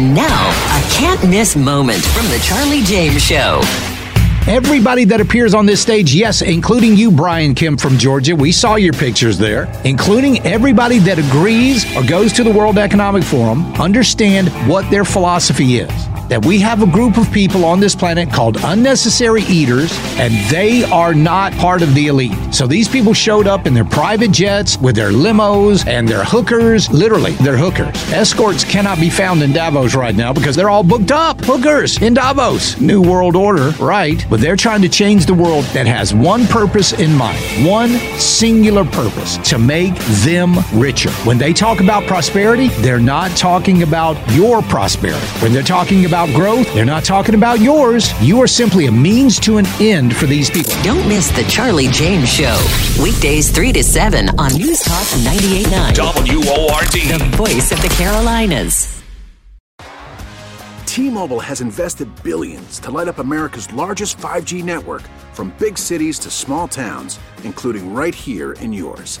And now, a can't miss moment from The Charlie James Show. Everybody that appears on this stage, yes, including you, Brian Kemp from Georgia. We saw your pictures there, including everybody that agrees or goes to the World Economic Forum, understand what their philosophy is that we have a group of people on this planet called unnecessary eaters, and they are not part of the elite. So these people showed up in their private jets with their limos and their hookers. Literally, they're hookers. Escorts cannot be found in Davos right now because they're all booked up. Hookers in Davos. New World Order, right? But they're trying to change the world that has one purpose in mind, one singular purpose to make them richer. When they talk about prosperity, they're not talking about your prosperity. When they're talking about about growth. They're not talking about yours. You are simply a means to an end for these people. Don't miss the Charlie James Show. Weekdays 3 to 7 on News Talk 98.9. WORD. The voice of the Carolinas. T-Mobile has invested billions to light up America's largest 5G network from big cities to small towns, including right here in yours.